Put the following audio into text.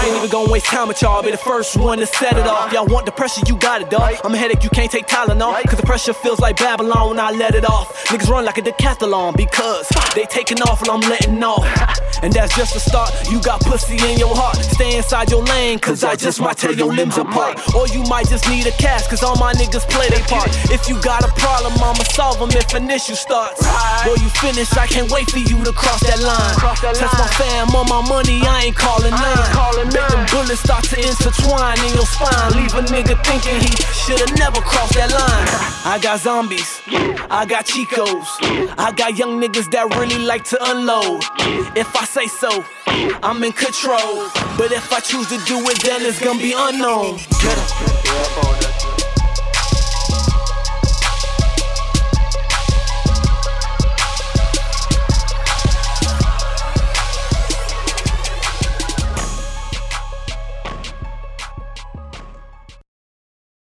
I ain't even gonna waste time with y'all. Be the first one to set it off. Y'all want the pressure, you got it, dog. I'm a headache, you can't take Tylenol. Cause the pressure feels like Babylon when I let it off. Niggas run like a decathlon because they taking off while I'm letting off. And that's just the start. You got pussy in your heart. Stay inside your lane, cause I just might tear your limbs apart. Or you might just need a cast, cause all my niggas play their part. If you got a problem, I'ma solve them if an issue starts. Boy, you finish, I can't wait for you to cross that line. Touch my fam on my money, I ain't calling nine. Bullets start to intertwine in your spine. Leave a nigga thinking he should've never crossed that line. I got zombies, I got chicos, I got young niggas that really like to unload. If I say so, I'm in control. But if I choose to do it, then it's gonna be unknown. Get 'em.